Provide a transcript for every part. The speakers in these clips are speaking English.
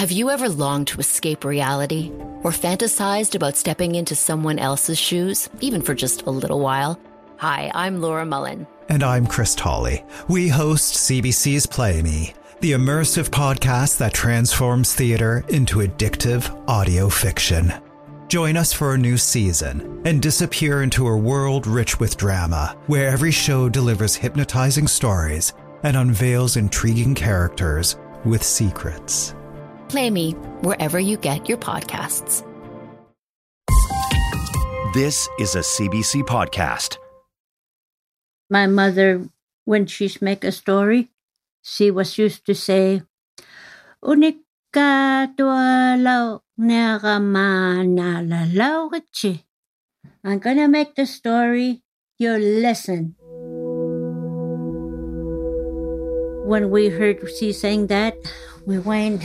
Have you ever longed to escape reality or fantasized about stepping into someone else's shoes, even for just a little while? Hi, I'm Laura Mullen. And I'm Chris Tolley. We host CBC's Play Me, the immersive podcast that transforms theater into addictive audio fiction. Join us for a new season and disappear into a world rich with drama, where every show delivers hypnotizing stories and unveils intriguing characters with secrets. Play Me wherever you get your podcasts. This is a CBC podcast. My mother, when she's make a story, she was used to say, Unika tualau nagamanalalauchi. I'm gonna make the story your lesson. When we heard she saying that, we went,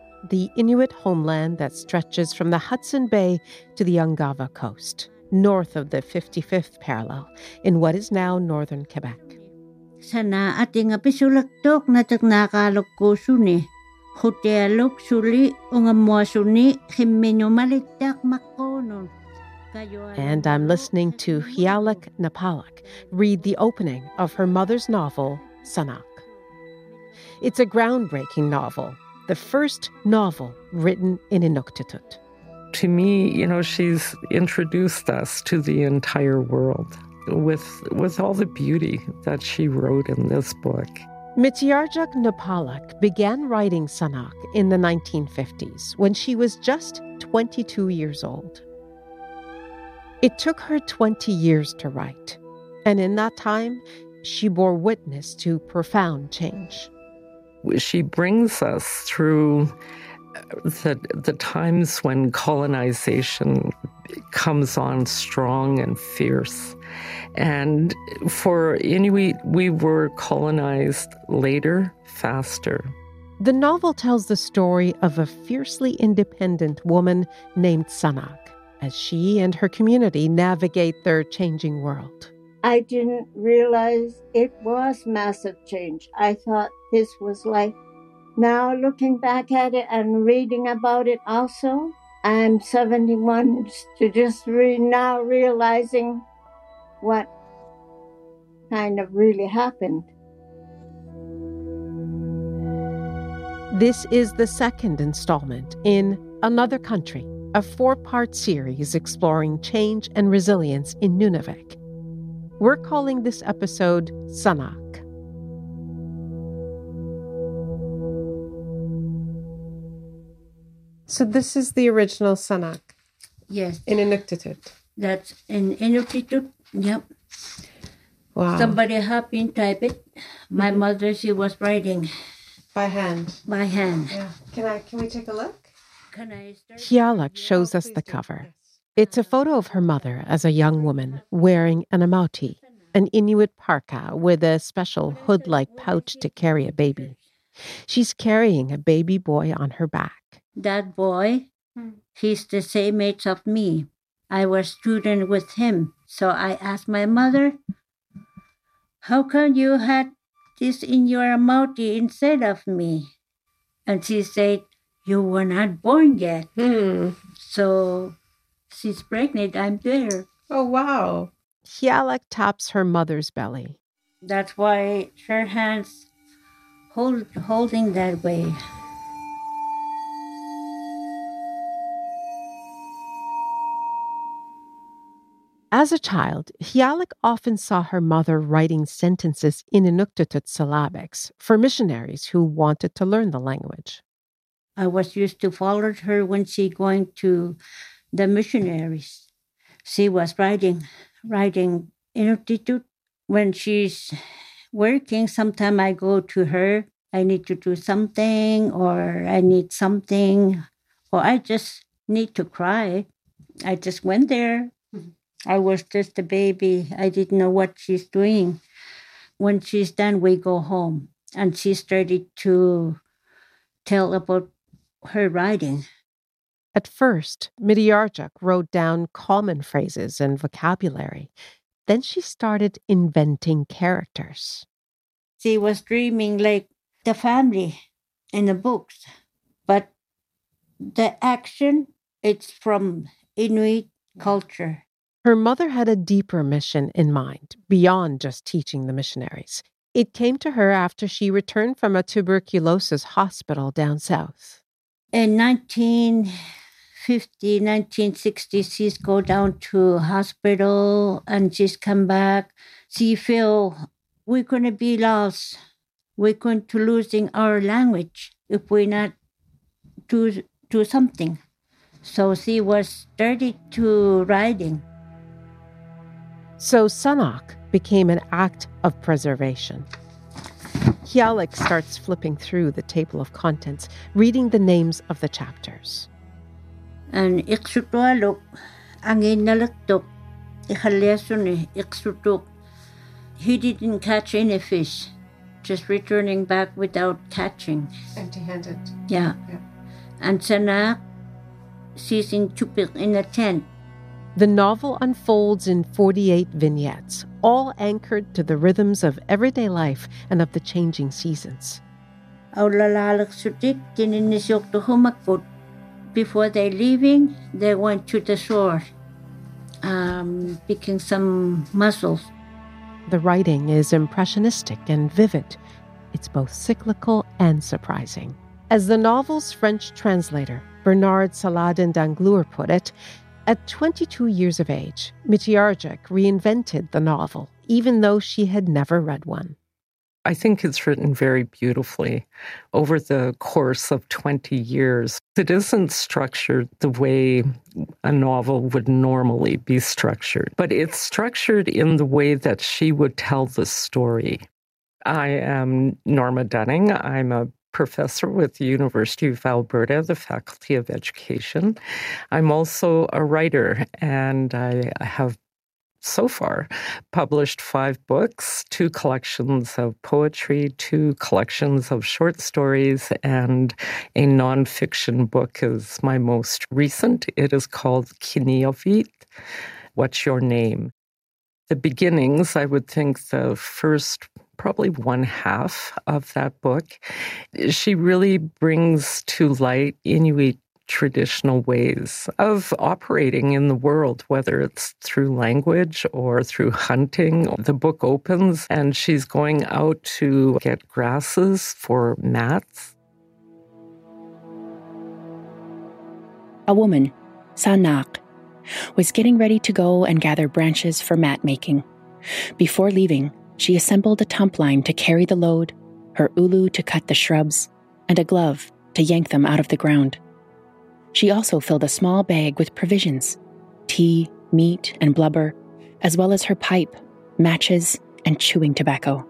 the Inuit homeland that stretches from the Hudson Bay to the Ungava coast, north of the 55th parallel, in what is now northern Quebec. Sana ating apisulaktok na taknakalok ko suni. Hotelok suli ungamwa suni himmenyo malitak makonon. And I'm listening to Hialak Napalak read the opening of her mother's novel, Sanaaq. It's a groundbreaking novel, the first novel written in Inuktitut. To me, you know, she's introduced us to the entire world with, with all the beauty that she wrote in this book. Mitiarjuk Nappaaluk began writing Sanaaq in the 1950s when she was just 22 years old. It took her 20 years to write, and in that time, she bore witness to profound change. She brings us through the, the times when colonization comes on strong and fierce. And for Inuit, we were colonized later, faster. The novel tells the story of a fiercely independent woman named Sanaaq as she and her community navigate their changing world. I didn't realize it was massive change. I thought this was like now looking back at it and reading about it also. I'm 71 to just re- now realizing what kind of really happened. This is the second installment in Another Country, a four part series exploring change and resilience in Nunavik. We're calling this episode Sanaaq. So, this is the original Sanaaq Yes, in Inuktitut. that's in Inuktitut. Yep. Wow. Somebody helped me type it. My mm-hmm. mother, she was writing By hand. by hand. Yeah. Can I can we take a look? Can I start? Hialak shows us the cover. It's a photo of her mother as a young woman wearing an amauti, an Inuit parka with a special hood like pouch to carry a baby. She's carrying a baby boy on her back. That boy, he's the same age of me. I was student with him. So I asked my mother, how come you had this in your amauti instead of me? And she said, you were not born yet. Hmm. So she's pregnant. I'm there. Oh, wow. Hialak taps her mother's belly. That's why her hands hold holding that way. As a child, Hialak often saw her mother writing sentences in Inuktitut syllabics for missionaries who wanted to learn the language. I was used to follow her when she going to the missionaries. She was writing, writing Inuktitut. When she's working, sometime I go to her. I need to do something, or I need something, or I just need to cry. I just went there. I was just a baby. I didn't know what she's doing. When she's done, we go home. And she started to tell about her writing. At first, Mitiarjuk wrote down common phrases and vocabulary. Then she started inventing characters. She was dreaming like the family in the books, but the action it's from Inuit culture. Her mother had a deeper mission in mind, beyond just teaching the missionaries. It came to her after she returned from a tuberculosis hospital down south. In 1950, 1960, she's go down to hospital and she's come back. She feel we're going to be lost. We're going to losing our language if we not do, do something. So she was started to writing. So Sanaaq became an act of preservation. Hialak starts flipping through the table of contents, reading the names of the chapters. And iksutualok, angin nalaktok, ikhaliasuni, iksutuk. He didn't catch any fish, just returning back without catching. Empty handed. Yeah. yeah. And Sanaaq, she's in Tupik in a tent the novel unfolds in 48 vignettes, all anchored to the rhythms of everyday life and of the changing seasons. Before they leaving, they went to the shore, um, picking some mussels. The writing is impressionistic and vivid. It's both cyclical and surprising. As the novel's French translator, Bernard Saladin d'Anglure, put it, at 22 years of age, Mitiarjuk reinvented the novel, even though she had never read one. I think it's written very beautifully over the course of 20 years. It isn't structured the way a novel would normally be structured, but it's structured in the way that she would tell the story. I am Norma Dunning. I'm a professor with the University of Alberta, the Faculty of Education. I'm also a writer, and I have so far published five books, two collections of poetry, two collections of short stories, and a nonfiction book is my most recent. It is called Kinauvit. What's Your Name? The beginnings, I would think the first probably one half of that book. She really brings to light Inuit traditional ways of operating in the world, whether it's through language or through hunting. The book opens and she's going out to get grasses for mats. A woman, Sanaaq, was getting ready to go and gather branches for mat making. Before leaving, she assembled a tump line to carry the load, her ulu to cut the shrubs, and a glove to yank them out of the ground. She also filled a small bag with provisions tea, meat, and blubber, as well as her pipe, matches, and chewing tobacco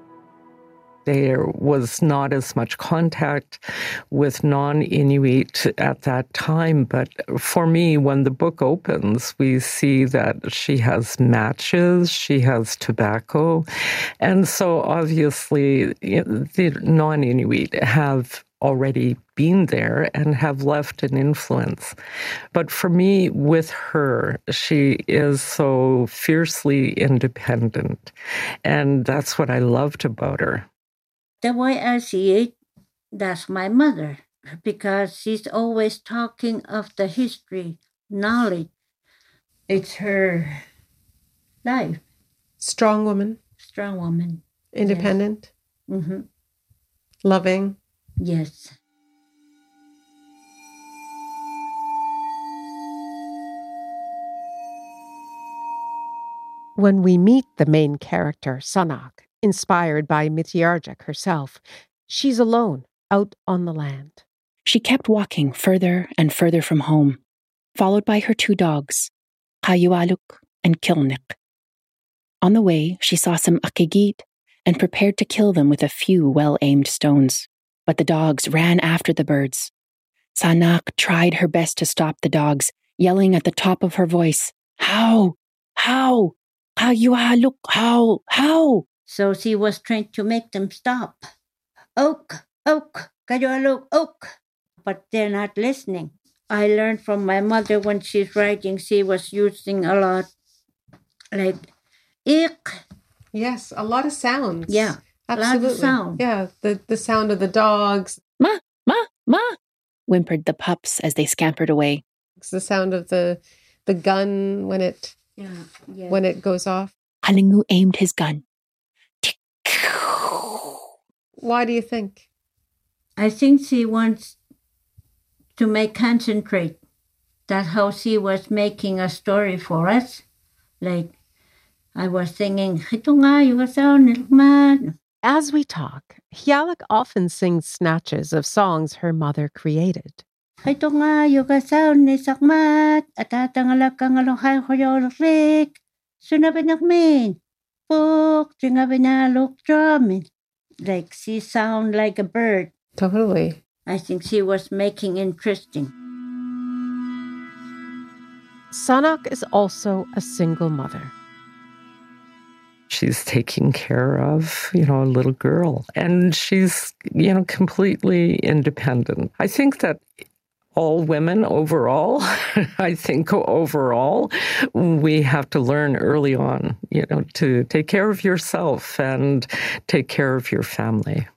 there was not as much contact with non Inuit at that time. But for me, when the book opens, we see that she has matches, she has tobacco. And so obviously, the non Inuit have already been there and have left an influence. But for me, with her, she is so fiercely independent. And that's what I loved about her the way I see it, that's my mother, because she's always talking of the history, knowledge. It's her life. Strong woman. Strong woman. Independent. Yes. Mm-hmm. Loving. Yes. When we meet the main character, Sanaaq, inspired by Mitiarjuk herself. She's alone, out on the land. She kept walking further and further from home, followed by her two dogs, Hayualuk and Kilnik. On the way, she saw some akigit and prepared to kill them with a few well aimed stones. But the dogs ran after the birds. Sanaaq tried her best to stop the dogs, yelling at the top of her voice, How? How? How you look? How? How? So she was trying to make them stop. Oak, oak, kayo oak. But they're not listening. I learned from my mother when she's writing, she was using a lot like ik. Yes, a lot of sounds. Yeah. Absolutely. Loud sound. Yeah, the, the sound of the dogs. Ma, ma, ma, whimpered the pups as they scampered away. It's the sound of the the gun when it Yeah. yeah. when it goes off. Halingu aimed his gun. Why do you think? I think she wants to make concentrate. that how she was making a story for us. Like I was singing, "Ito nga yung sound. As we talk, Hialak often sings snatches of songs her mother created. Ito nga yung sound ni sakmat at atangalak ang alohay ko yung rik. Sunabin min. Puk, tingabin na look drumming. Like she sound like a bird. Totally. I think she was making interesting. Sanaaq is also a single mother. She's taking care of, you know, a little girl and she's, you know, completely independent. I think that all women overall, I think overall, we have to learn early on, you know, to take care of yourself and take care of your family.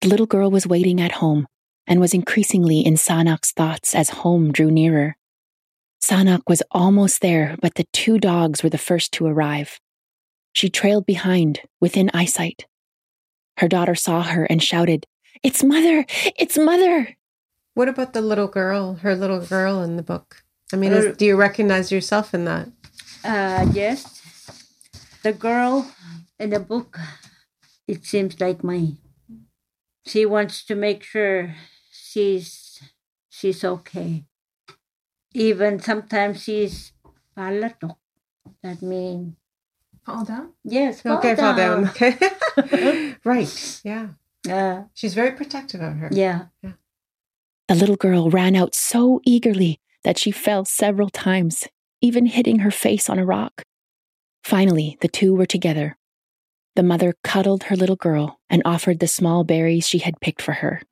The little girl was waiting at home and was increasingly in Sanaaq's thoughts as home drew nearer. Sanaaq was almost there, but the two dogs were the first to arrive. She trailed behind, within eyesight. Her daughter saw her and shouted, It's mother! It's mother! What about the little girl, her little girl in the book? I mean, is, do you recognize yourself in that? Uh, yes. The girl in the book, it seems like me. She wants to make sure she's she's okay. Even sometimes she's palatok. That means Fall down? yes, fall okay, fall down. down. Okay. right. Yeah. Uh, She's very protective of her. Yeah. yeah. The little girl ran out so eagerly that she fell several times, even hitting her face on a rock. Finally, the two were together. The mother cuddled her little girl and offered the small berries she had picked for her.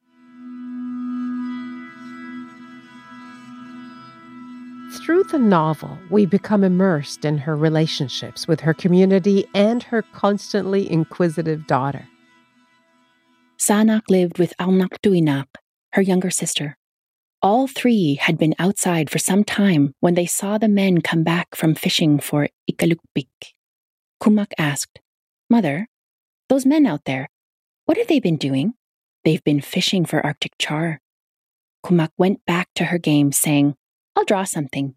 Through the novel, we become immersed in her relationships with her community and her constantly inquisitive daughter. Sanaaq lived with Alnak Tuinak, her younger sister. All three had been outside for some time when they saw the men come back from fishing for Ikalukpik. Kumak asked, Mother, those men out there, what have they been doing? They've been fishing for Arctic char. Kumak went back to her game, saying, I'll draw something.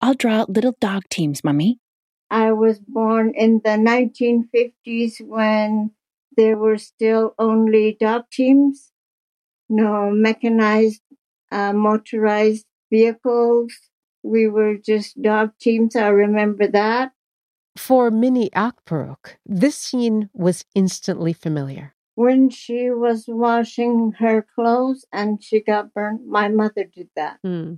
I'll draw little dog teams, Mummy. I was born in the 1950s when there were still only dog teams, no mechanized, uh, motorized vehicles. We were just dog teams. I remember that. For Minnie Akbaruk, this scene was instantly familiar. When she was washing her clothes and she got burned, my mother did that. Hmm.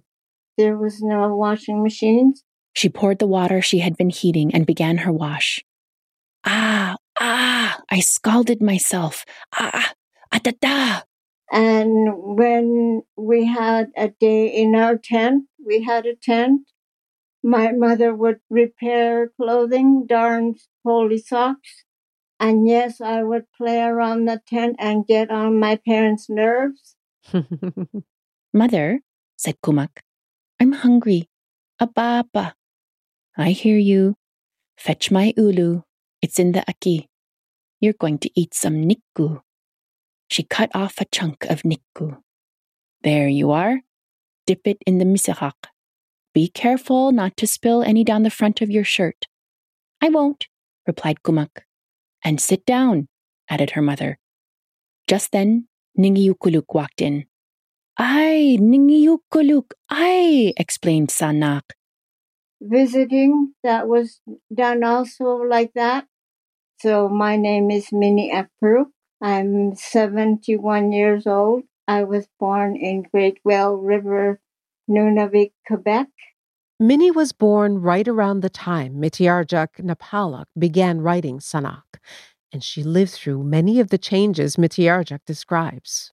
There was no washing machines. She poured the water she had been heating and began her wash. Ah, ah, I scalded myself. Ah, ah, da, da. And when we had a day in our tent, we had a tent. My mother would repair clothing, darn holy socks. And yes, I would play around the tent and get on my parents' nerves. Mother, said Kumak, I'm hungry. Ababa. I hear you. Fetch my ulu. It's in the aki. You're going to eat some nikku. She cut off a chunk of nikku. There you are. Dip it in the misahak. Be careful not to spill any down the front of your shirt. I won't, replied Kumak. And sit down, added her mother. Just then, Ningiyukuluk walked in. Ay, Ningiyukuluk, ay, explained Sanaaq. Visiting, that was done also like that. So my name is Minnie Akperuk. I'm 71 years old. I was born in Great Whale River, Nunavik, Quebec. Minnie was born right around the time Mitiarjuk Nappaaluk began writing Sanaaq, and she lived through many of the changes Mitiarjuk describes.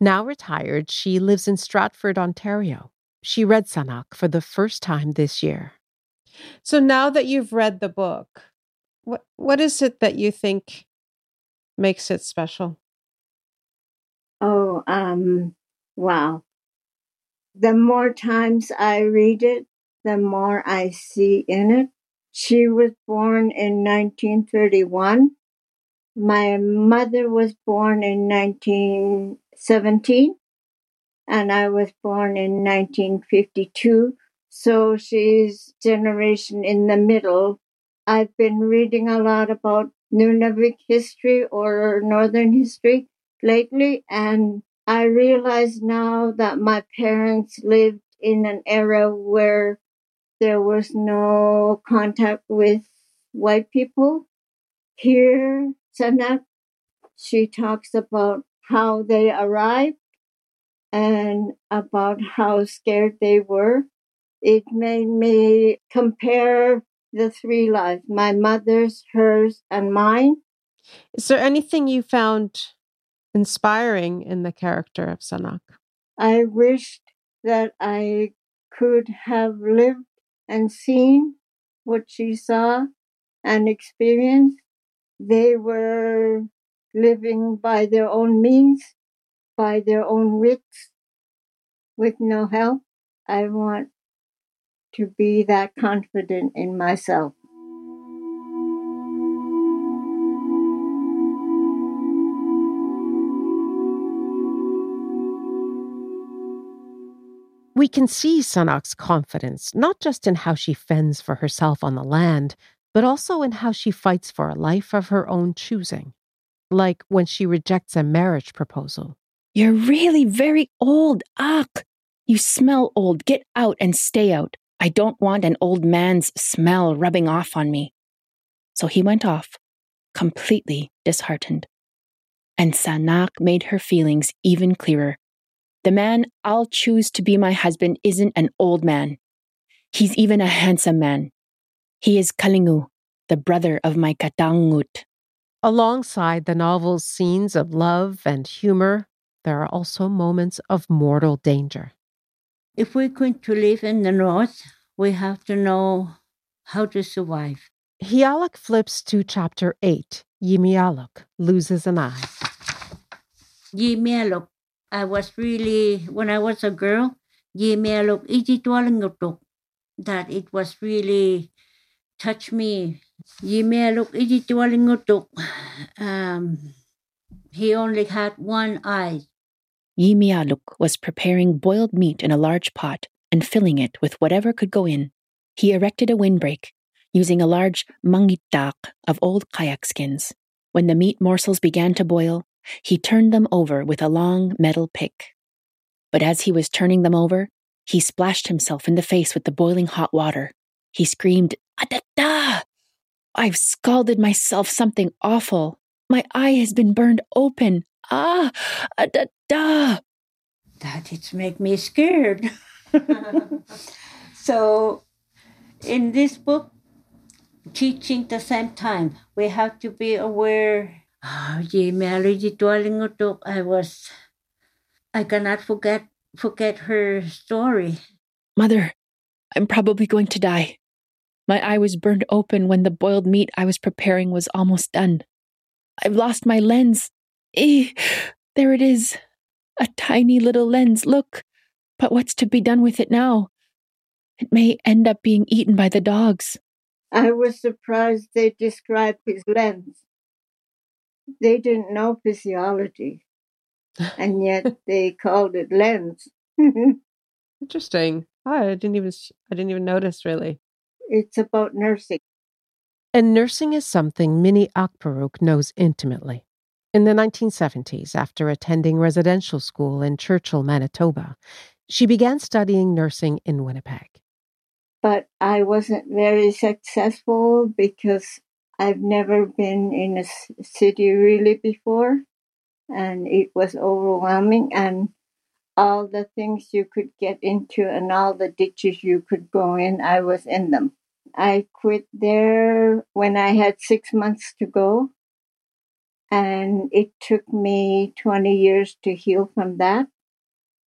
Now retired, she lives in Stratford, Ontario. She read Sanaaq for the first time this year. So now that you've read the book, what what is it that you think makes it special? Oh, um, wow. The more times I read it, the more I see in it. She was born in 1931. My mother was born in 1917, and I was born in 1952. So she's generation in the middle. I've been reading a lot about Nunavik history or Northern history lately, and I realize now that my parents lived in an era where there was no contact with white people. Here, Sanaaq, she talks about how they arrived and about how scared they were. It made me compare the three lives my mother's, hers, and mine. Is there anything you found inspiring in the character of Sanaaq? I wished that I could have lived and seen what she saw and experienced. They were living by their own means, by their own wits, with no help. I want to be that confident in myself. We can see Sanaaq's confidence not just in how she fends for herself on the land, but also in how she fights for a life of her own choosing. Like when she rejects a marriage proposal. You're really very old, Ak. You smell old. Get out and stay out. I don't want an old man's smell rubbing off on me. So he went off, completely disheartened. And Sanaaq made her feelings even clearer. The man I'll choose to be my husband isn't an old man. He's even a handsome man. He is Kalingu, the brother of my Katangut. Alongside the novel's scenes of love and humor, there are also moments of mortal danger. If we're going to live in the north, we have to know how to survive. Hialak flips to chapter 8. Yimialuk loses an eye. Yimialuk I was really, when I was a girl, Ijitualingutuk, that it was really touched me. Yimelok Ijitualingutuk, um, he only had one eye. Yimialuk was preparing boiled meat in a large pot and filling it with whatever could go in. He erected a windbreak using a large mangitak of old kayak skins. When the meat morsels began to boil, he turned them over with a long metal pick. But as he was turning them over, he splashed himself in the face with the boiling hot water. He screamed, Adada! I've scalded myself something awful. My eye has been burned open. Ah, adada! That it's make me scared. so, in this book, teaching the same time, we have to be aware Ah, ye married I was I cannot forget forget her story. Mother, I'm probably going to die. My eye was burned open when the boiled meat I was preparing was almost done. I've lost my lens. Eh, there it is. A tiny little lens, look. But what's to be done with it now? It may end up being eaten by the dogs. I was surprised they described his lens they didn't know physiology, and yet they called it lens. Interesting. Oh, I didn't even I didn't even notice really. It's about nursing. And nursing is something Minnie Akbaruk knows intimately. In the 1970s, after attending residential school in Churchill, Manitoba, she began studying nursing in Winnipeg. But I wasn't very successful because I've never been in a city really before, and it was overwhelming. And all the things you could get into and all the ditches you could go in, I was in them. I quit there when I had six months to go. And it took me 20 years to heal from that.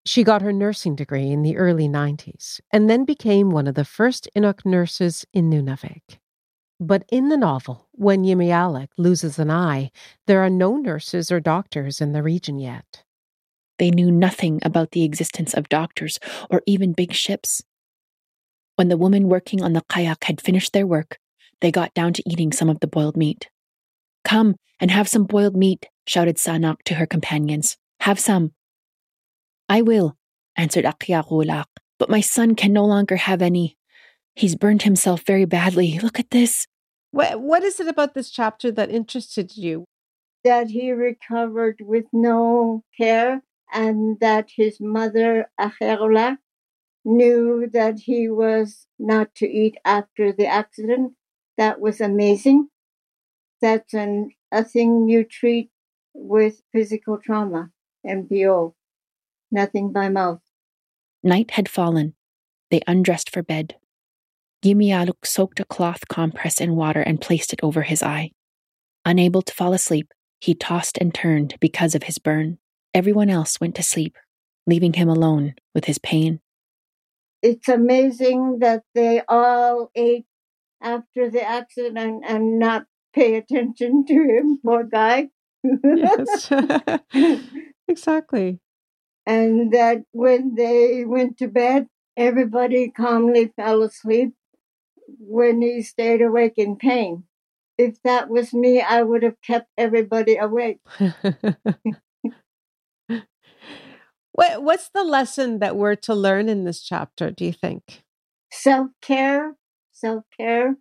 She got her nursing degree in the early 90s and then became one of the first Inuk nurses in Nunavik. But in the novel, when Yimialek loses an eye, there are no nurses or doctors in the region yet. They knew nothing about the existence of doctors or even big ships. When the women working on the kayak had finished their work, they got down to eating some of the boiled meat. Come and have some boiled meat, shouted Sanaaq to her companions. Have some. I will, answered Akiarulak, but my son can no longer have any. He's burned himself very badly. Look at this. What, what is it about this chapter that interested you? That he recovered with no care and that his mother, Acherla, knew that he was not to eat after the accident. That was amazing. That's an, a thing you treat with physical trauma, MPO, nothing by mouth. Night had fallen. They undressed for bed. Yimialuk soaked a cloth compress in water and placed it over his eye. Unable to fall asleep, he tossed and turned because of his burn. Everyone else went to sleep, leaving him alone with his pain. It's amazing that they all ate after the accident and, and not pay attention to him, poor guy. yes, exactly. And that when they went to bed, everybody calmly fell asleep when he stayed awake in pain. If that was me, I would have kept everybody awake. What, what's the lesson that we're to learn in this chapter, do you think? Self care, self care.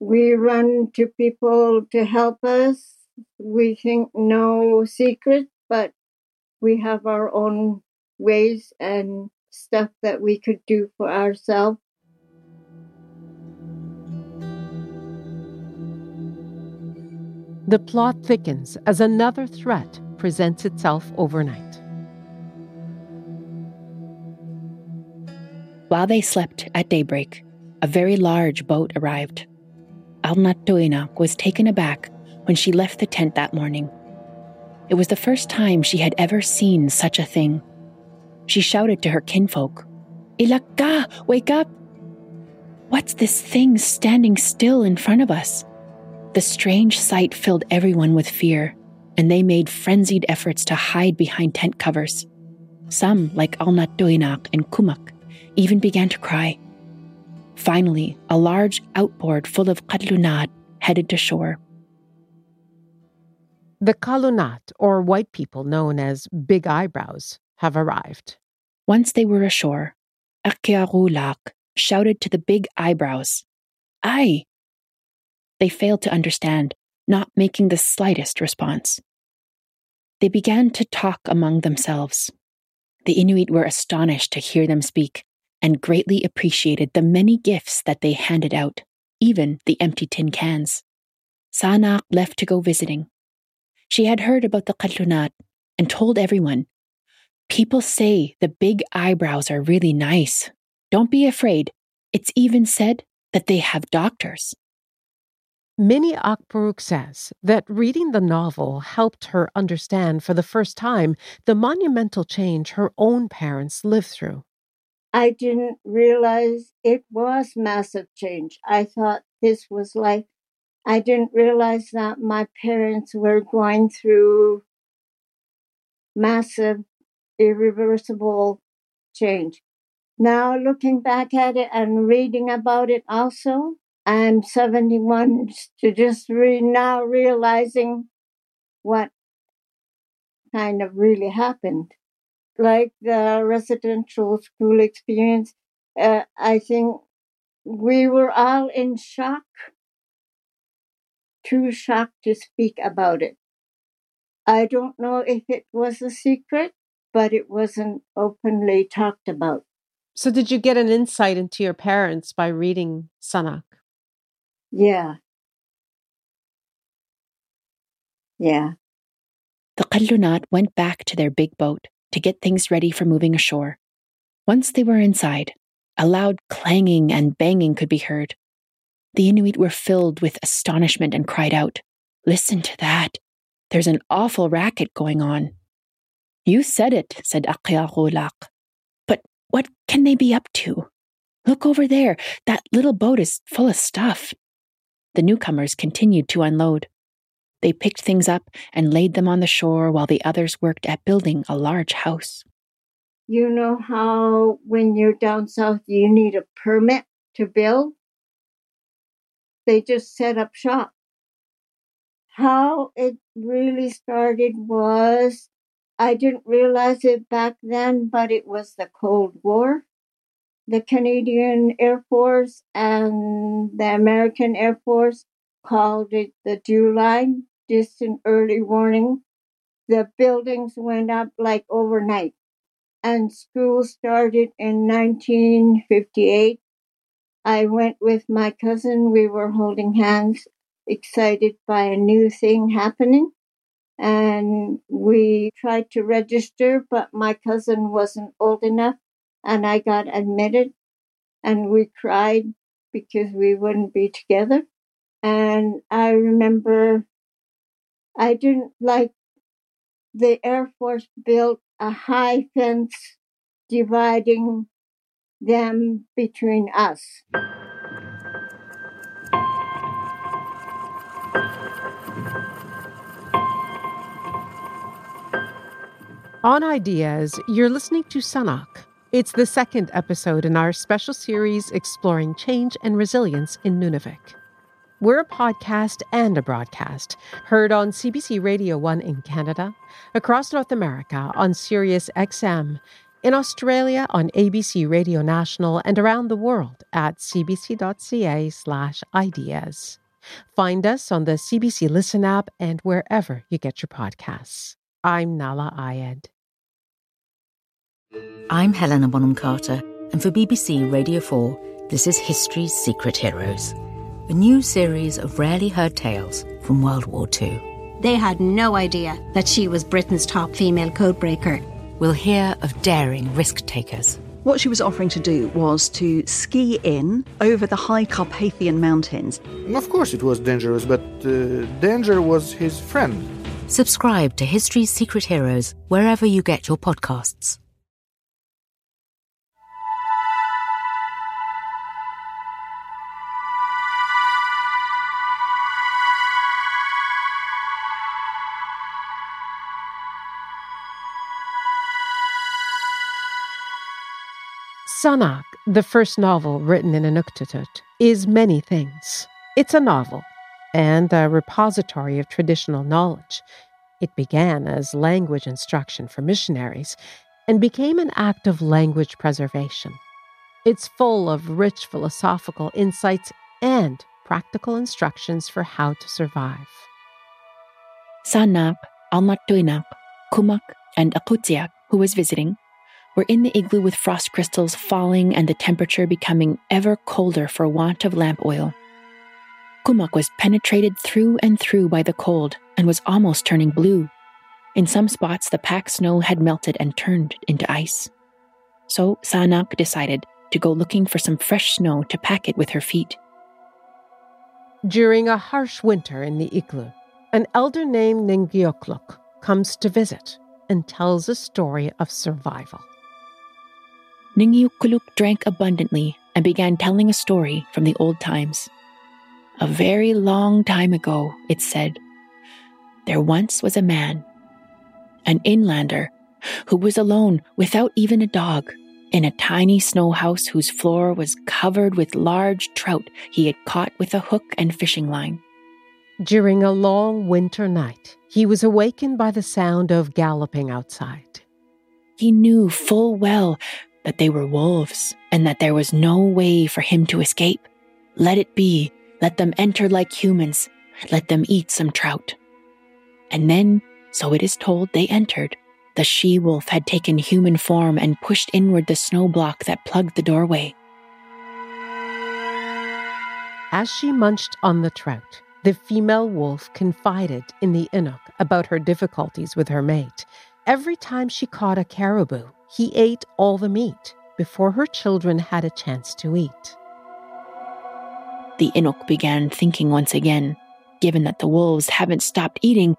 We run to people to help us. We think no secret, but we have our own ways and stuff that we could do for ourselves. The plot thickens as another threat presents itself overnight. While they slept at daybreak, a very large boat arrived. Alnatuinak was taken aback when she left the tent that morning. It was the first time she had ever seen such a thing. She shouted to her kinfolk, Ilaka, wake up! What's this thing standing still in front of us? The strange sight filled everyone with fear, and they made frenzied efforts to hide behind tent covers. Some, like Alnatuinak and Kumak, even began to cry. Finally, a large outboard full of kadlunat headed to shore. The kalunat, or white people known as big eyebrows, have arrived. Once they were ashore, Akiarulak shouted to the big eyebrows, Ay! They failed to understand, not making the slightest response. They began to talk among themselves. The Inuit were astonished to hear them speak, and greatly appreciated the many gifts that they handed out, even the empty tin cans. Sanaaq left to go visiting. She had heard about the Kadlunat and told everyone, People say the big eyebrows are really nice. Don't be afraid. It's even said that they have doctors. Minnie Akbaruk says that reading the novel helped her understand for the first time the monumental change her own parents lived through. I didn't realize it was massive change. I thought this was like, I didn't realize that my parents were going through massive, irreversible change. Now, looking back at it and reading about it also, I'm 71 to just re- now realizing what kind of really happened like the residential school experience, uh, I think we were all in shock, too shocked to speak about it. I don't know if it was a secret, but it wasn't openly talked about. So, did you get an insight into your parents by reading Sanaaq? Yeah. Yeah. The Kadlunat went back to their big boat to get things ready for moving ashore. Once they were inside, a loud clanging and banging could be heard. The Inuit were filled with astonishment and cried out, Listen to that! There's an awful racket going on. You said it, said Aqiaqulaq. But what can they be up to? Look over there. That little boat is full of stuff. The newcomers continued to unload. They picked things up and laid them on the shore while the others worked at building a large house. You know how when you're down south you need a permit to build? They just set up shop. How it really started was I didn't realize it back then, but it was the Cold War. The Canadian Air Force and the American Air Force called it the DEW line, distant early warning. The buildings went up like overnight, and school started in 1958. I went with my cousin. We were holding hands, excited by a new thing happening. And we tried to register, but my cousin wasn't old enough, and I got admitted. And we cried because we wouldn't be together. And I remember I didn't like the Air Force built a high fence dividing them between us. On Ideas, you're listening to Sanaaq. It's the second episode in our special series exploring change and resilience in Nunavik. We're a podcast and a broadcast, heard on CBC Radio 1 in Canada, across North America on Sirius XM, in Australia on ABC Radio National, and around the world at cbc.ca slash ideas. Find us on the CBC Listen app and wherever you get your podcasts. I'm Nahlah Ayed. I'm Helena Bonham Carter, and for BBC Radio 4, this is History's Secret Heroes a new series of rarely heard tales from World War II. They had no idea that she was Britain's top female codebreaker. We'll hear of daring risk takers. What she was offering to do was to ski in over the high Carpathian mountains. Of course, it was dangerous, but uh, danger was his friend. Subscribe to History's Secret Heroes wherever you get your podcasts. Sanaaq, the first novel written in Inuktitut, is many things. It's a novel and a repository of traditional knowledge. It began as language instruction for missionaries and became an act of language preservation. It's full of rich philosophical insights and practical instructions for how to survive. Sanap, Almaktuinak, Kumak, and Akutiak, who was visiting, were in the igloo with frost crystals falling and the temperature becoming ever colder for want of lamp oil. Kumak was penetrated through and through by the cold and was almost turning blue. In some spots, the packed snow had melted and turned into ice. So Sanaaq decided to go looking for some fresh snow to pack it with her feet. During a harsh winter in the igloo, an elder named Ningiokluk comes to visit and tells a story of survival. Ningyukuluk drank abundantly and began telling a story from the old times. A very long time ago, it said, there once was a man, an inlander, who was alone without even a dog in a tiny snow house whose floor was covered with large trout he had caught with a hook and fishing line. During a long winter night, he was awakened by the sound of galloping outside. He knew full well that they were wolves and that there was no way for him to escape. Let it be. Let them enter like humans. Let them eat some trout. And then, so it is told, they entered. The she wolf had taken human form and pushed inward the snow block that plugged the doorway. As she munched on the trout, the female wolf confided in the Inuk about her difficulties with her mate Every time she caught a caribou, he ate all the meat before her children had a chance to eat. The Inuk began thinking once again given that the wolves haven't stopped eating,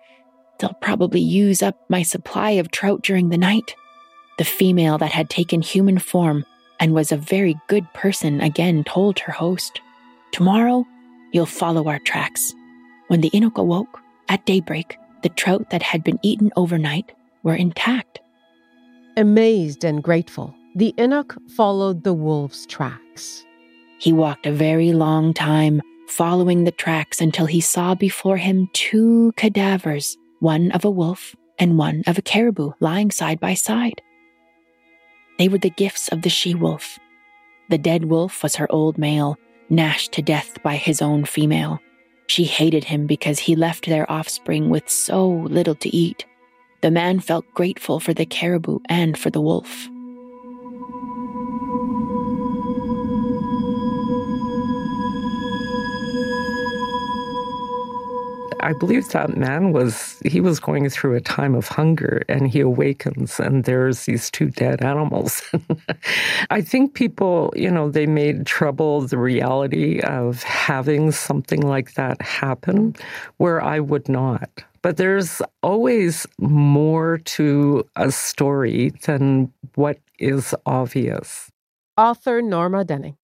they'll probably use up my supply of trout during the night. The female that had taken human form and was a very good person again told her host, Tomorrow, you'll follow our tracks. When the Inuk awoke, at daybreak, the trout that had been eaten overnight were intact. Amazed and grateful, the Inuk followed the wolves' tracks. He walked a very long time, following the tracks until he saw before him two cadavers, one of a wolf and one of a caribou, lying side by side. They were the gifts of the she wolf. The dead wolf was her old male, gnashed to death by his own female. She hated him because he left their offspring with so little to eat. The man felt grateful for the caribou and for the wolf. I believe that man was, he was going through a time of hunger and he awakens and there's these two dead animals. I think people, you know, they made trouble the reality of having something like that happen where I would not. But there's always more to a story than what is obvious. Author Norma Dunning.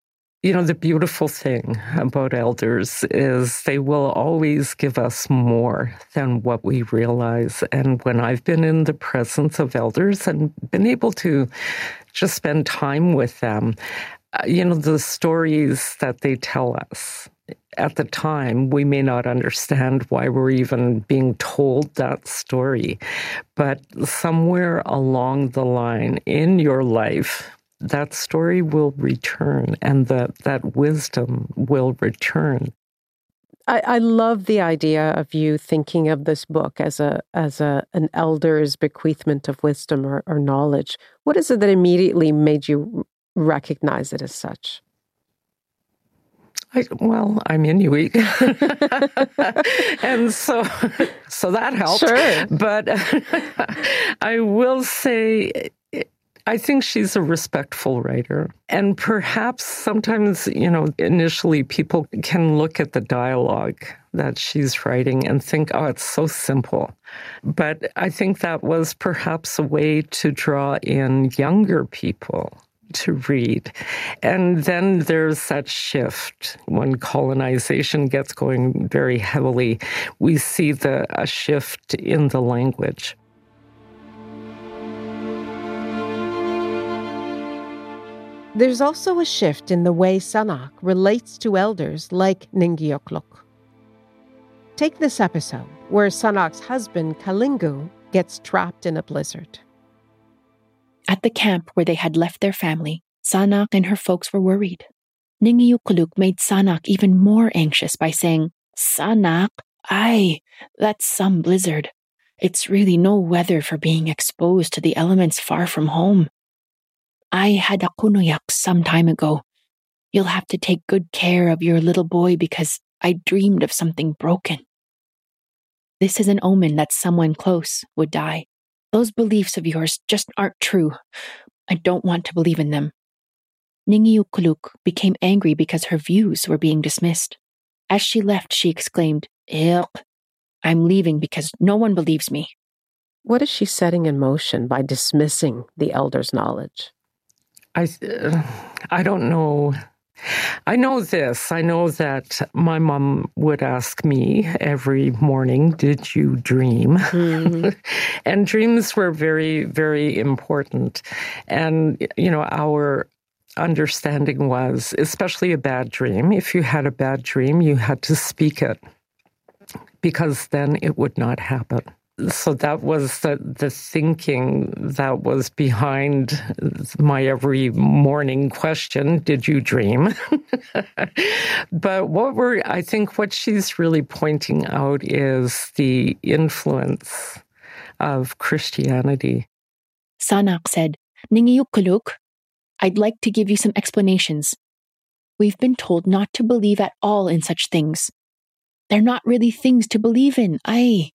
You know, the beautiful thing about elders is they will always give us more than what we realize. And when I've been in the presence of elders and been able to just spend time with them, uh, you know, the stories that they tell us at the time, we may not understand why we're even being told that story. But somewhere along the line in your life, that story will return and that, that wisdom will return. I, I, love the idea of you thinking of this book as a as a an elder's bequeathment of wisdom or, or knowledge. What is it that immediately made you recognize it as such? I, well, I'm Inuit, and so so that helps. Sure, but I will say I think she's a respectful writer. And perhaps sometimes, you know, initially people can look at the dialogue that she's writing and think, oh, it's so simple. But I think that was perhaps a way to draw in younger people to read. And then there's that shift when colonization gets going very heavily. We see the a shift in the language. There's also a shift in the way Sanaaq relates to elders like Ningiyukluk. Take this episode where Sanaaq's husband Qalingu gets trapped in a blizzard. At the camp where they had left their family, Sanaaq and her folks were worried. Ningiyukuluk made Sanaaq even more anxious by saying, Sanaaq, ay, that's some blizzard. It's really no weather for being exposed to the elements far from home. I had a kunoyak some time ago. You'll have to take good care of your little boy because I dreamed of something broken. This is an omen that someone close would die. Those beliefs of yours just aren't true. I don't want to believe in them. Ningiukuluk became angry because her views were being dismissed. As she left, she exclaimed, Ilk, I'm leaving because no one believes me. What is she setting in motion by dismissing the elder's knowledge? I, uh, I don't know. I know this. I know that my mom would ask me every morning, Did you dream? Mm-hmm. and dreams were very, very important. And, you know, our understanding was, especially a bad dream, if you had a bad dream, you had to speak it because then it would not happen so that was the, the thinking that was behind my every morning question did you dream? But what we're i think what she's really pointing out is the influence of christianity. Sanaaq said ningiyukuluk i'd like to give you some explanations. We've been told not to believe at all in such things. They're not really things to believe in. I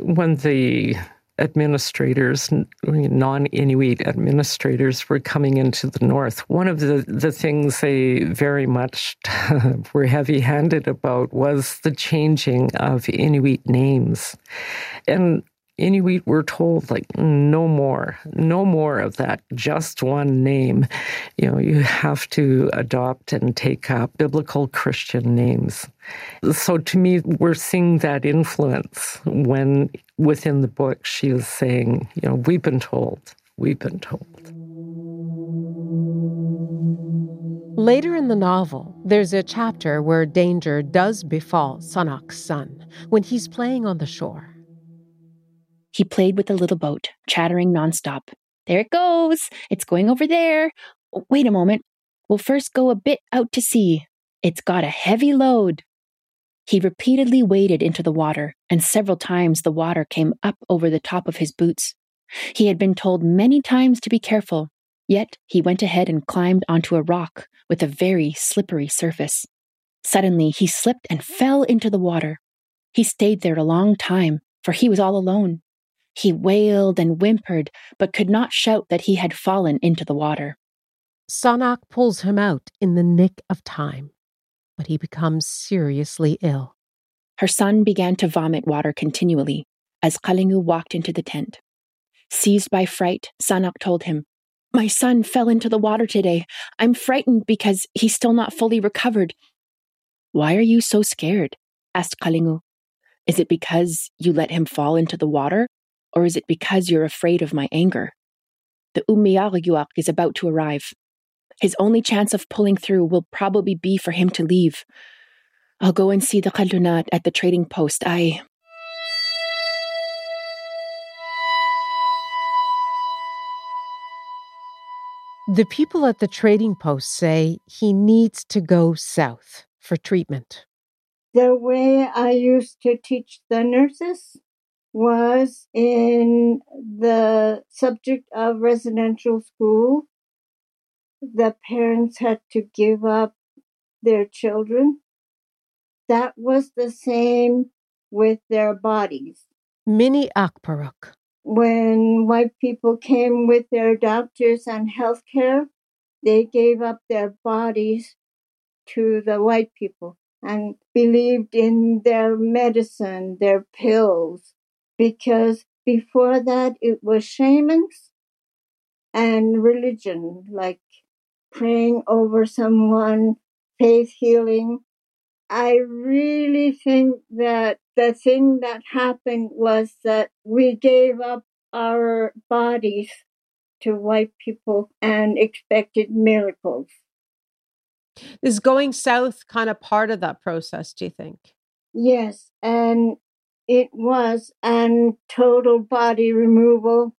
when the administrators, non Inuit administrators, were coming into the North. One of the, the things they very much were heavy handed about was the changing of Inuit names. And Inuit were told, like, no more, no more of that just one name. You know, you have to adopt and take up biblical Christian names. So to me, we're seeing that influence when within the book she is saying, you know, we've been told, we've been told. Later in the novel, there's a chapter where danger does befall Sanaaq's son when he's playing on the shore. He played with the little boat, chattering nonstop. There it goes. It's going over there. Wait a moment. We'll first go a bit out to sea. It's got a heavy load. He repeatedly waded into the water, and several times the water came up over the top of his boots. He had been told many times to be careful, yet he went ahead and climbed onto a rock with a very slippery surface. Suddenly, he slipped and fell into the water. He stayed there a long time, for he was all alone. He wailed and whimpered, but could not shout that he had fallen into the water. Sanaaq pulls him out in the nick of time, but he becomes seriously ill. Her son began to vomit water continually as Qalingu walked into the tent. Seized by fright, Sanaaq told him, My son fell into the water today. I'm frightened because he's still not fully recovered. Why are you so scared? asked Qalingu. Is it because you let him fall into the water? Or is it because you're afraid of my anger? The Umiyaryuak is about to arrive. His only chance of pulling through will probably be for him to leave. I'll go and see the Kalunat at the trading post. I. The people at the trading post say he needs to go south for treatment. The way I used to teach the nurses was in the subject of residential school. The parents had to give up their children. That was the same with their bodies. Minnie Akpuruk. When white people came with their doctors and health care, they gave up their bodies to the white people and believed in their medicine, their pills, because before that it was shamans and religion, like praying over someone, faith healing. I really think that the thing that happened was that we gave up our bodies to white people and expected miracles. Is going south kind of part of that process, do you think? Yes, and it was and total body removal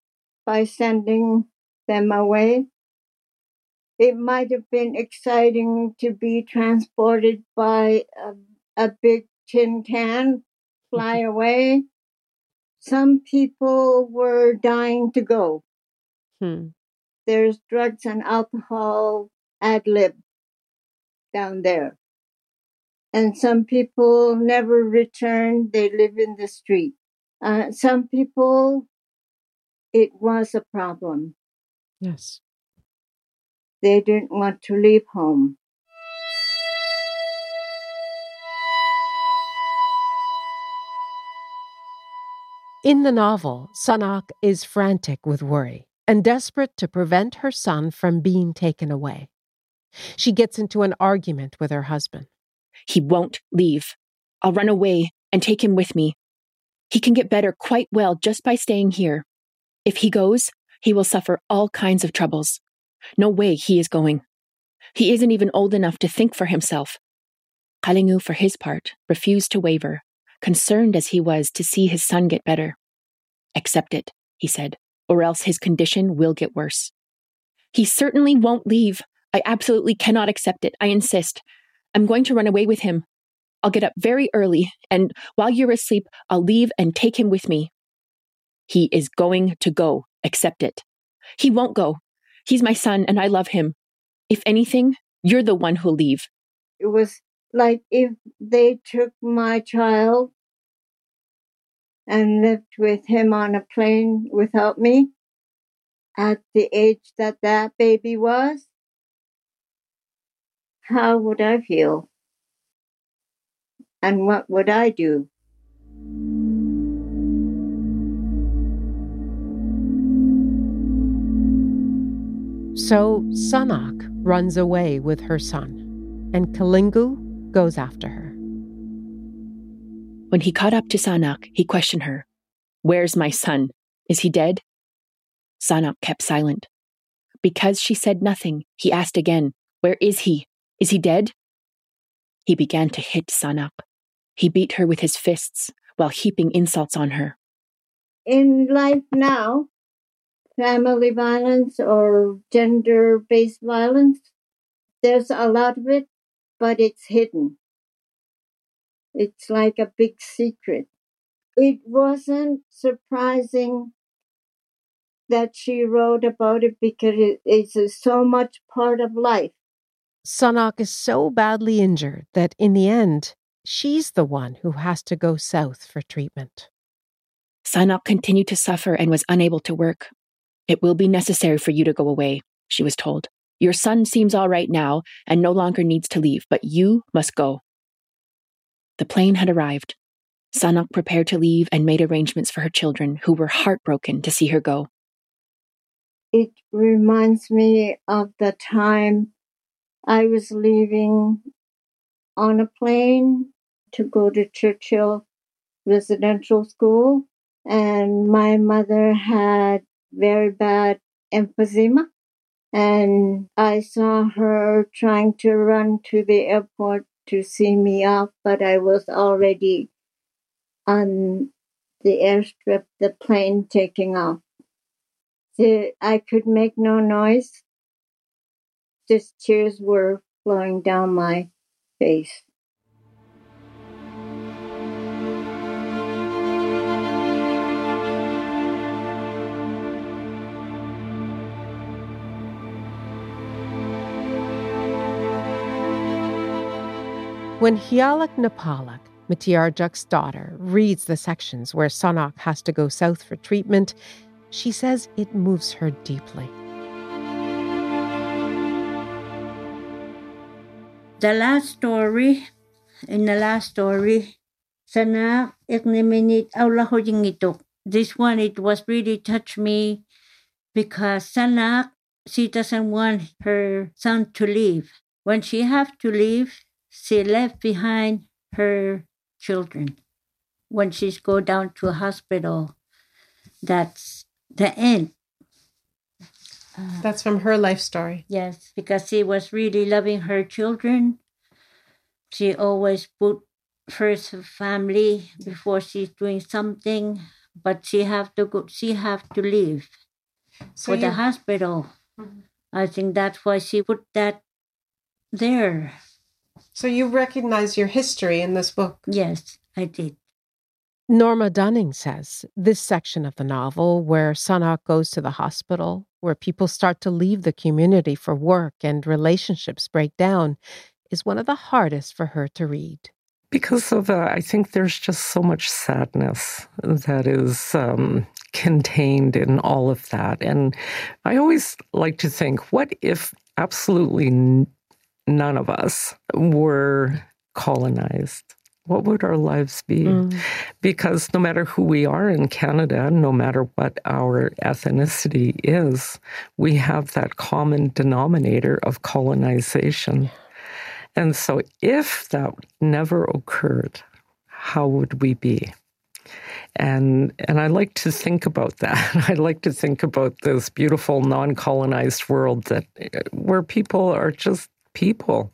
by sending them away. It might have been exciting to be transported by a, a big tin can, fly away. Some people were dying to go. Hmm. There's drugs and alcohol ad lib down there and some people never return. They live in the street. Uh, some people, it was a problem. Yes. They didn't want to leave home. In the novel, Sanaaq is frantic with worry and desperate to prevent her son from being taken away. She gets into an argument with her husband. He won't leave. I'll run away and take him with me. He can get better quite well just by staying here. If he goes, he will suffer all kinds of troubles. No way he is going. He isn't even old enough to think for himself. Qalingu, for his part, refused to waver, concerned as he was to see his son get better. Accept it, he said, or else his condition will get worse. He certainly won't leave. I absolutely cannot accept it. I insist. I'm going to run away with him. I'll get up very early, and while you're asleep, I'll leave and take him with me. He is going to go. Accept it. He won't go. He's my son, and I love him. If anything, you're the one who'll leave. It was like if they took my child and lived with him on a plane without me at the age that that baby was, how would I feel? And what would I do? So Sanaaq runs away with her son, and Qalingu goes after her. When he caught up to Sanaaq, he questioned her Where's my son? Is he dead? Sanaaq kept silent. Because she said nothing, he asked again, Where is he? Is he dead? He began to hit Sanaaq. He beat her with his fists while heaping insults on her. In life now, family violence or gender based violence. There's a lot of it, but it's hidden. It's like a big secret. It wasn't surprising that she wrote about it because it is so much part of life. Sanaaq is so badly injured that in the end, she's the one who has to go south for treatment. Sanaaq continued to suffer and was unable to work. It will be necessary for you to go away, she was told. Your son seems all right now and no longer needs to leave, but you must go. The plane had arrived. Sanaaq prepared to leave and made arrangements for her children, who were heartbroken to see her go. It reminds me of the time I was leaving on a plane to go to Churchill Residential School, and my mother had very bad emphysema. And I saw her trying to run to the airport to see me off, but I was already on the airstrip, the plane taking off. The, I could make no noise. Just tears were flowing down my face. When Hialak Nappaaluk, Mitiarjuk's daughter, reads the sections where Sanaaq has to go south for treatment, she says it moves her deeply. The last story, in the last story, Sanaaq ikniminit aulahojing ito. This one, it was really touched me because Sanaaq, she doesn't want her son to leave. When she have to leave, she left behind her children. When she's go down to hospital, that's the end. Uh, that's from her life story. Yes, because she was really loving her children. She always put first her family before she's doing something, but she have to go. She have to leave so for you... the hospital. Mm-hmm. I think that's why she put that there. So you recognize your history in this book? Yes, I did. Norma Dunning says this section of the novel, where Sanaaq goes to the hospital, where people start to leave the community for work and relationships break down, is one of the hardest for her to read. Because of, uh, I think there's just so much sadness that is um, contained in all of that. And I always like to think, what if absolutely none of us were colonized, what would our lives be? Mm. Because no matter who we are in Canada, no matter what our ethnicity is, we have that common denominator of colonization. And so, if that never occurred, how would we be? And and I like to think about that. I like to think about this beautiful non-colonized world that where people are just people.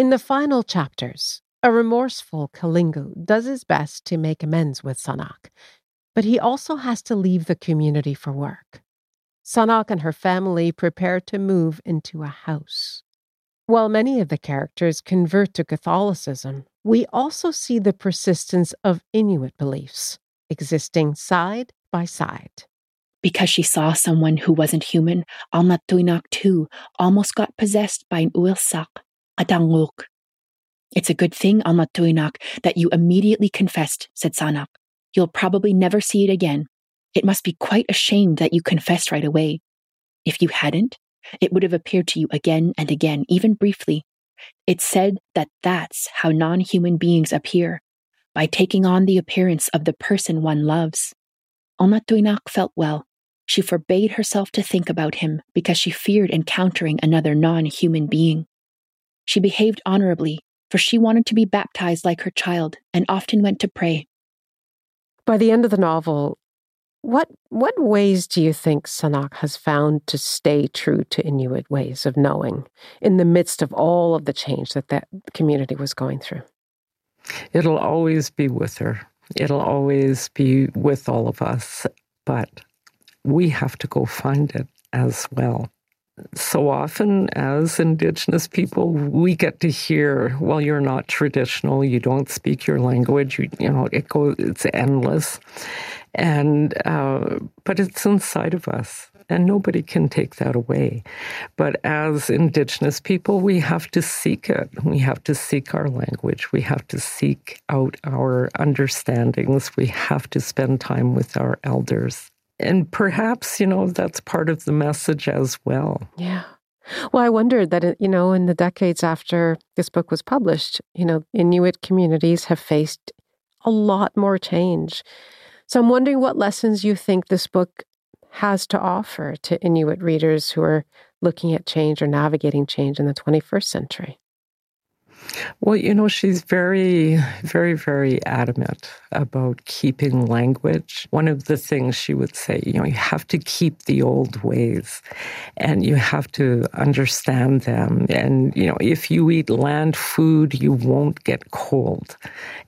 In the final chapters, a remorseful Qalingu does his best to make amends with Sanaaq, but he also has to leave the community for work. Sanaaq and her family prepare to move into a house. While many of the characters convert to Catholicism, we also see the persistence of Inuit beliefs existing side by side. Because she saw someone who wasn't human, Almatuinak too almost got possessed by an uilsak, a danguk. It's a good thing, Almatuinak, that you immediately confessed, said Sanaaq. You'll probably never see it again. It must be quite a shame that you confessed right away. If you hadn't, it would have appeared to you again and again, even briefly. It's said that that's how non human beings appear, by taking on the appearance of the person one loves. Almatuinak felt well. She forbade herself to think about him because she feared encountering another non human being. She behaved honorably, for she wanted to be baptized like her child and often went to pray. By the end of the novel, what what ways do you think Sanaaq has found to stay true to Inuit ways of knowing in the midst of all of the change that that community was going through? It'll always be with her. It'll always be with all of us, but we have to go find it as well so often as Indigenous people, we get to hear, well, you're not traditional, you don't speak your language, you, you know, it goes, it's endless. And, uh, but it's inside of us and nobody can take that away. But as Indigenous people, we have to seek it. We have to seek our language. We have to seek out our understandings. We have to spend time with our elders and perhaps, you know, that's part of the message as well. Yeah. Well, I wondered that, you know, in the decades after this book was published, you know, Inuit communities have faced a lot more change. So I'm wondering what lessons you think this book has to offer to Inuit readers who are looking at change or navigating change in the 21st century. Well, you know, she's very, very, very adamant about keeping language. One of the things she would say, you know, you have to keep the old ways and you have to understand them. And, you know, if you eat land food, you won't get cold.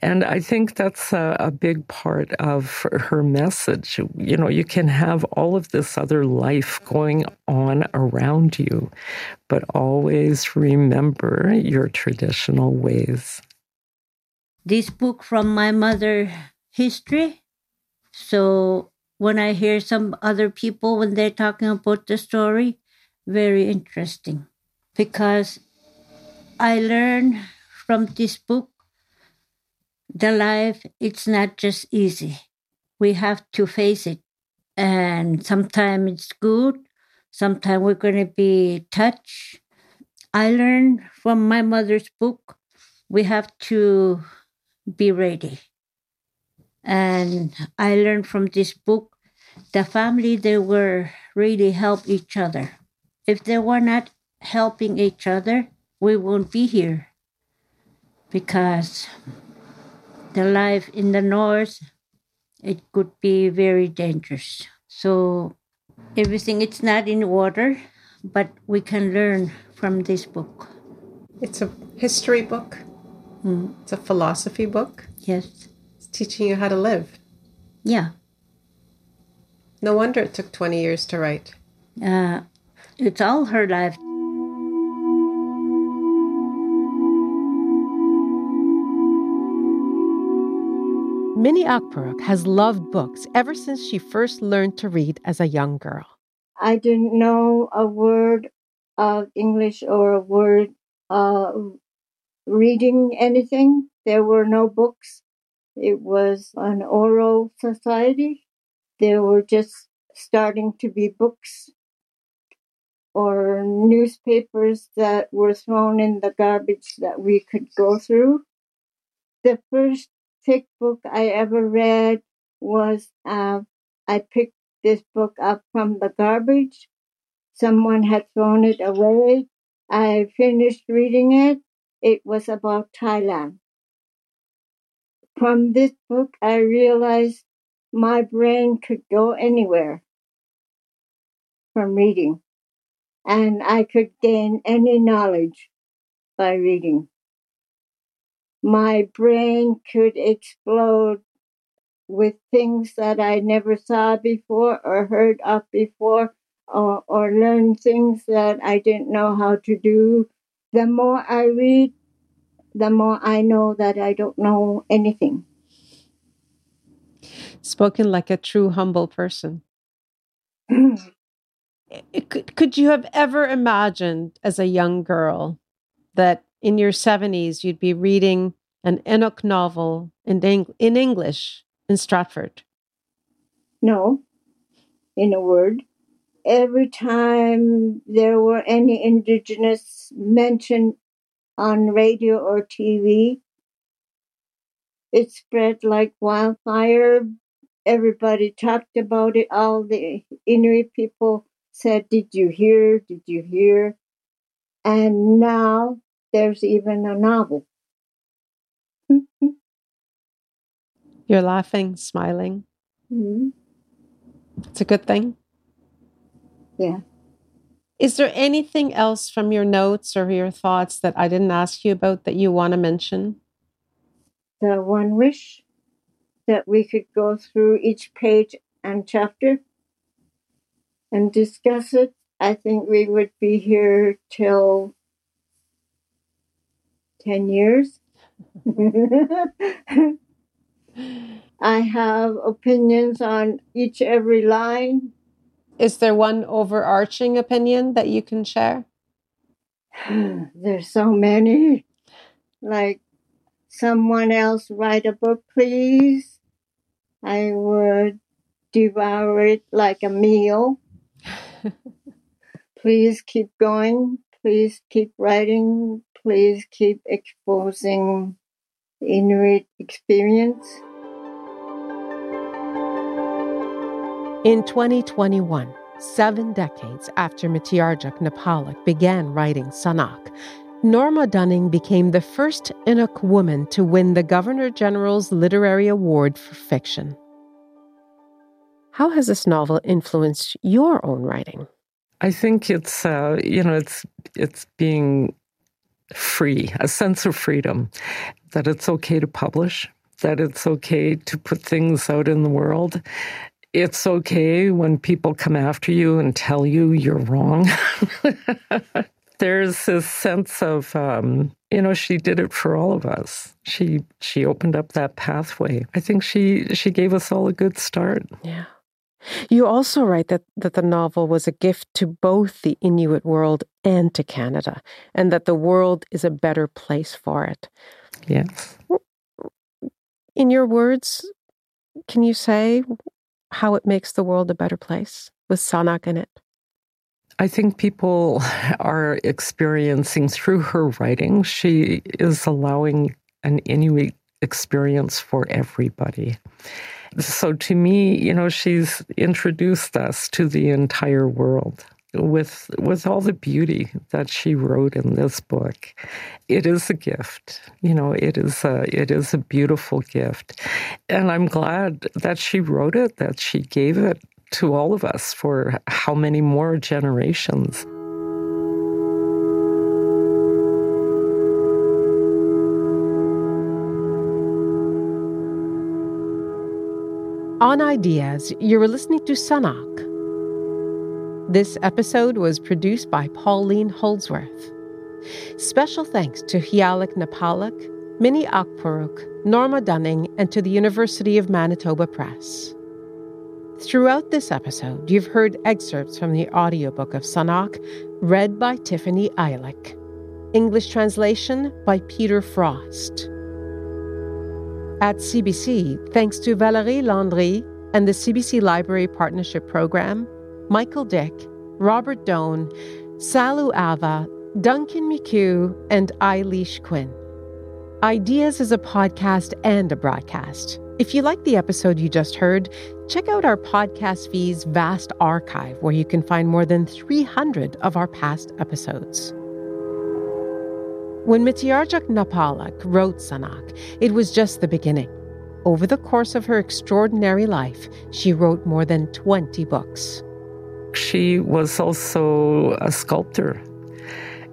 And I think that's a, a big part of her message. You know, you can have all of this other life going on around you, but always remember your traditional ways. This book from my mother history. So when I hear some other people when they're talking about the story, very interesting because I learn from this book the life it's not just easy. We have to face it. And sometimes it's good, Sometimes we're going to be touched. I learned from my mother's book, we have to be ready. And I learned from this book, the family, they were really help each other. If they were not helping each other, we won't be here because the life in the north it could be very dangerous so everything it's not in order but we can learn from this book. It's a history book. Mm. it's a philosophy book. Yes. It's teaching you how to live. Yeah. No wonder it took 20 years to write. Uh, it's all her life Minnie Akpuruk has loved books ever since she first learned to read as a young girl. I didn't know a word of English or a word of reading anything. There were no books. It was an oral society. There were just starting to be books or newspapers that were thrown in the garbage that we could go through. The first thick book I ever read was uh, I picked this book up from the garbage. Someone had thrown it away. I finished reading it. It was about Thailand. From this book, I realized my brain could go anywhere from reading, and I could gain any knowledge by reading my brain could explode with things that I never saw before or heard of before or, or learn things that I didn't know how to do. The more I read, the more I know that I don't know anything. Spoken like a true humble person. Eh, could, could you have ever imagined as a young girl that in your 70s you'd be reading an Inuk novel in, in English in Stratford? No, in a word. Every time there were any Indigenous mentioned on radio or TV, it spread like wildfire. Everybody talked about it. All the Inuit people said, Did you hear? Did you hear? And now there's even a novel. You're laughing, smiling. Mm-hmm. It's a good thing. Yeah. Is there anything else from your notes or your thoughts that I didn't ask you about that you want to mention? The one wish that we could go through each page and chapter and discuss it. I think we would be here till 10 years. I have opinions on each every line. Is there one overarching opinion that you can share? There's so many. Like someone else write a book, please. I would devour it like a meal. please keep going. Please keep writing. Please keep exposing Inuit experience. In 2021, seven decades after Mitiarjuk Nappaaluk began writing Sanaaq, Norma Dunning became the first Inuk woman to win the Governor General's Literary Award for Fiction. How has this novel influenced your own writing? I think it's uh, you know it's it's being free, a sense of freedom, that it's okay to publish, that it's okay to put things out in the world, it's okay when people come after you and tell you you're wrong. There's this sense of, um, you know, she did it for all of us. She she opened up that pathway. I think she she gave us all a good start. Yeah. You also write that, that the novel was a gift to both the Inuit world and to Canada, and that the world is a better place for it. Yes. In your words, can you say how it makes the world a better place with Sanaaq in it? I think people are experiencing through her writing, she is allowing an Inuit experience for everybody. So to me, you know, she's introduced us to the entire world with with all the beauty that she wrote in this book it is a gift. You know it is a it is a beautiful gift. And i'm glad that she wrote it that she gave it to all of us for how many more generations. On Ideas, you're listening to Sanaaq this episode was produced by Pauline Holdsworth. Special thanks to Hialak Nappaaluk, Minnie Akpuruk, Norma Dunning, and to the University of Manitoba Press. Throughout this episode, you've heard excerpts from the audiobook of Sanaaq, read by Tiffany Eilick. English translation by Peter Frost. At CBC, thanks to Valérie Landry and the CBC Library Partnership Program, Michael Dick, Robert Doan, Salu Ava, Duncan McHugh, and Eilish Quinn. Ideas is a podcast and a broadcast. If you like the episode you just heard, check out our podcast feed's vast archive where you can find more than 300 of our past episodes. When Mitiarjuk Nappaaluk wrote Sanaaq, it was just the beginning. Over the course of her extraordinary life, she wrote more than 20 books. She was also a sculptor.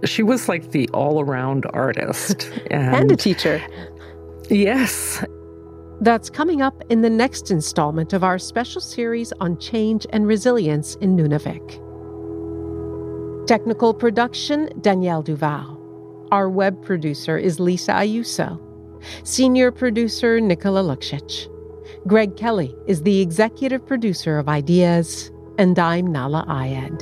She was like the all around artist. And, and a teacher. Yes. That's coming up in the next installment of our special series on change and resilience in Nunavik. Technical production Danielle Duval. Our web producer is Lisa Ayuso. Senior producer Nicola Luksic. Greg Kelly is the executive producer of Ideas And I'm Nahlah Ayed.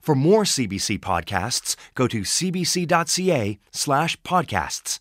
For more CBC podcasts, go to cbc.ca slash podcasts.